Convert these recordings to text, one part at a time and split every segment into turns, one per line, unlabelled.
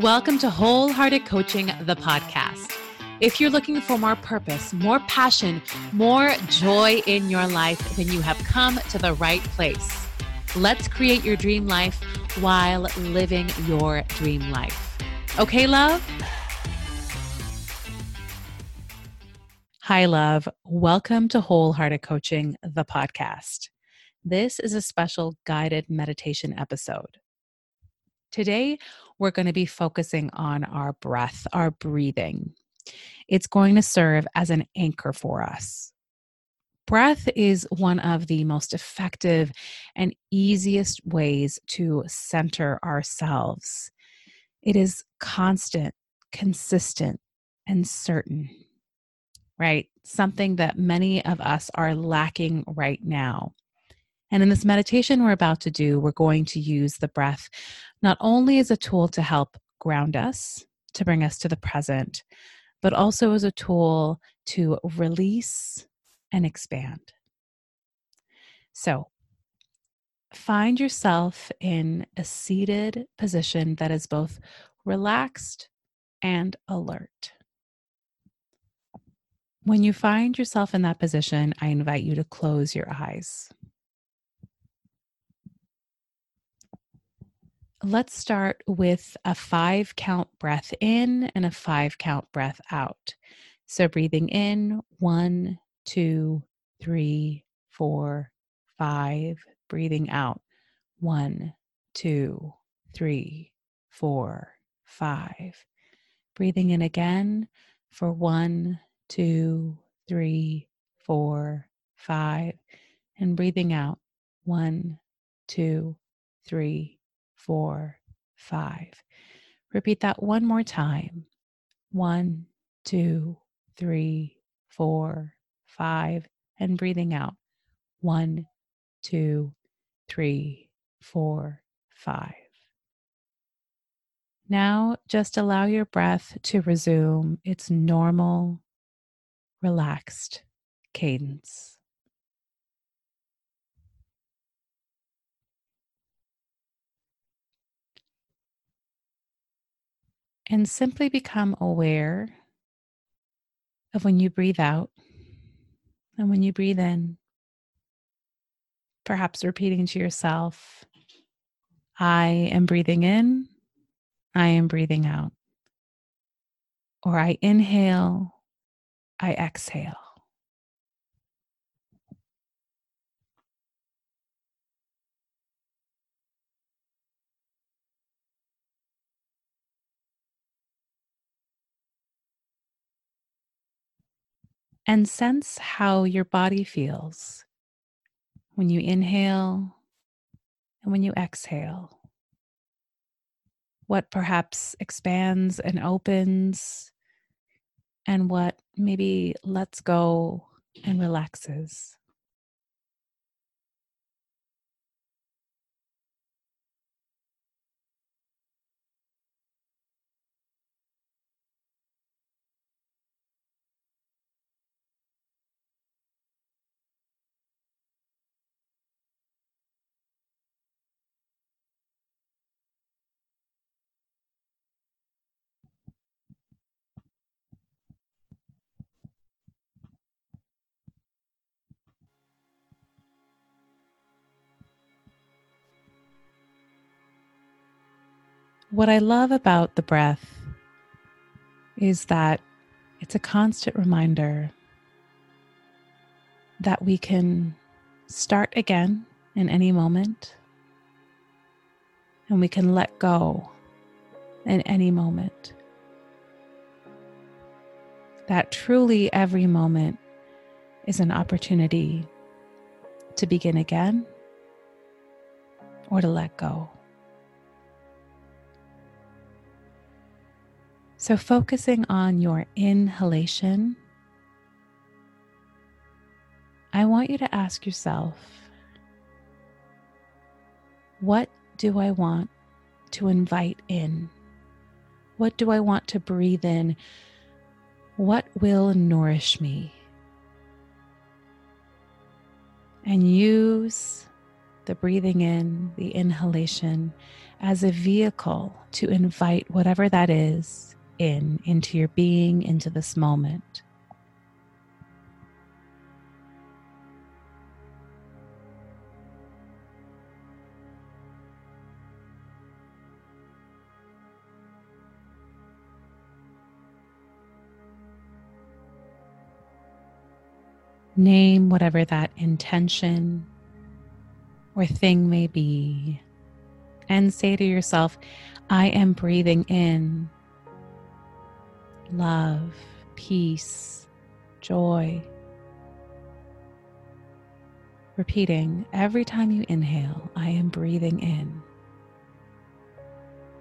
Welcome to Wholehearted Coaching, the podcast. If you're looking for more purpose, more passion, more joy in your life, then you have come to the right place. Let's create your dream life while living your dream life. Okay, love? Hi, love. Welcome to Wholehearted Coaching, the podcast. This is a special guided meditation episode. Today, we're going to be focusing on our breath, our breathing. It's going to serve as an anchor for us. Breath is one of the most effective and easiest ways to center ourselves. It is constant, consistent, and certain, right? Something that many of us are lacking right now. And in this meditation we're about to do, we're going to use the breath not only as a tool to help ground us, to bring us to the present, but also as a tool to release and expand. So, find yourself in a seated position that is both relaxed and alert. When you find yourself in that position, I invite you to close your eyes. Let's start with a five count breath in and a five count breath out. So, breathing in one, two, three, four, five. Breathing out one, two, three, four, five. Breathing in again for one, two, three, four, five. And breathing out one, two, three, four, five. Repeat that one more time. One, two, three, four, five. And breathing out. One, two, three, four, five. Now, just allow your breath to resume its normal, relaxed cadence. And simply become aware of when you breathe out and when you breathe in. Perhaps repeating to yourself, I am breathing in, I am breathing out. Or I inhale, I exhale. And sense how your body feels when you inhale and when you exhale. What perhaps expands and opens, and what maybe lets go and relaxes. What I love about the breath is that it's a constant reminder that we can start again in any moment and we can let go in any moment. That truly every moment is an opportunity to begin again or to let go. So, focusing on your inhalation, I want you to ask yourself what do I want to invite in? What do I want to breathe in? What will nourish me? And use the breathing in, the inhalation, as a vehicle to invite whatever that is in into your being, into this moment. Name whatever that intention or thing may be, and say to yourself, I am breathing in love, peace, joy. Repeating every time you inhale, I am breathing in.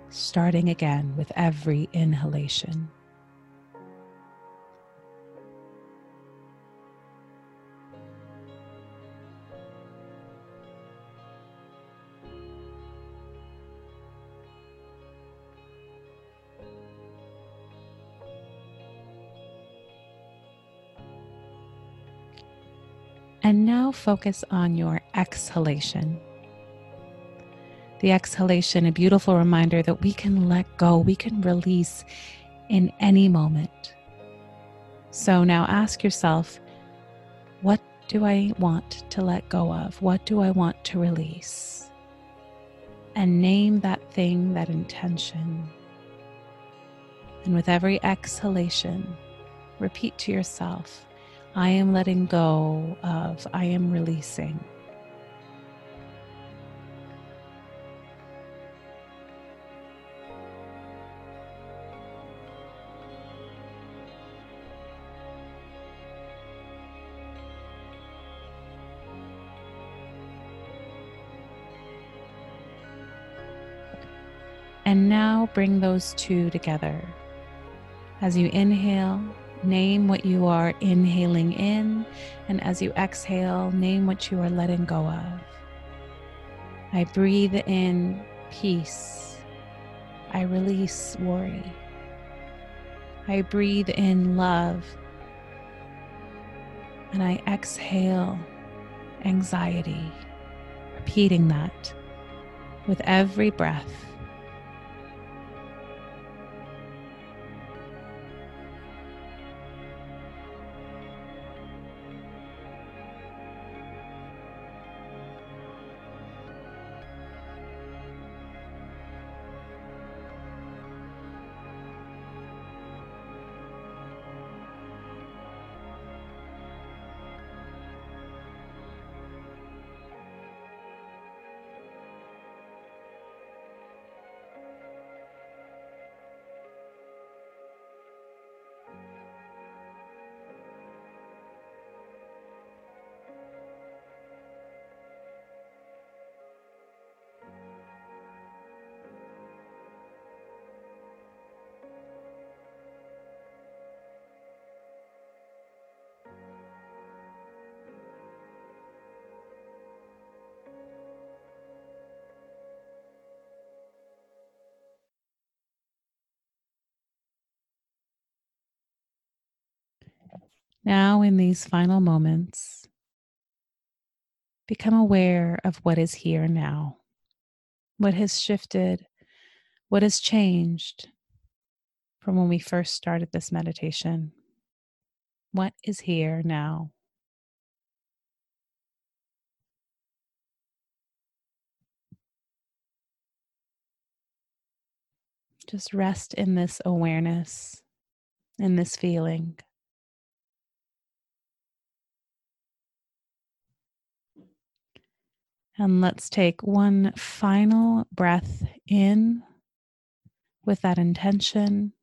Starting again with every inhalation. And now focus on your exhalation. The exhalation, a beautiful reminder that we can let go, we can release in any moment. So now ask yourself, what do I want to let go of? What do I want to release? And name that thing, that intention. And with every exhalation, repeat to yourself, I am letting go of, I am releasing. And now bring those two together. As you inhale, Name what you are inhaling in, and as you exhale, name what you are letting go of. I breathe in peace. I release worry. I breathe in love. And I exhale anxiety, repeating that with every breath. Now, in these final moments, become aware of what is here now, what has shifted, what has changed from when we first started this meditation. What is here now? Just rest in this awareness, in this feeling. And let's take one final breath in with that intention.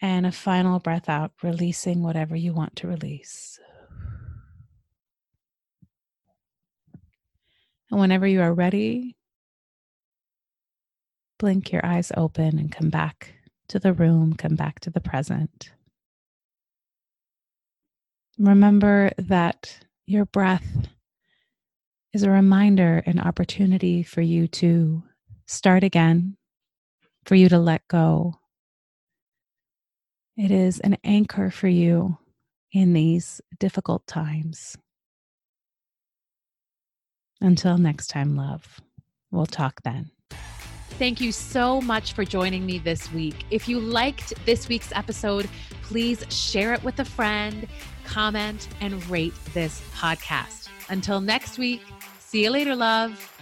And a final breath out, releasing whatever you want to release. And whenever you are ready, blink your eyes open and come back to the room, come back to the present. Remember that your breath is a reminder, an opportunity for you to start again, for you to let go. It is an anchor for you in these difficult times. Until next time, love. We'll talk then. Thank you so much for joining me this week. If you liked this week's episode, please share it with a friend, comment, and rate this podcast. Until next week, see you later, love.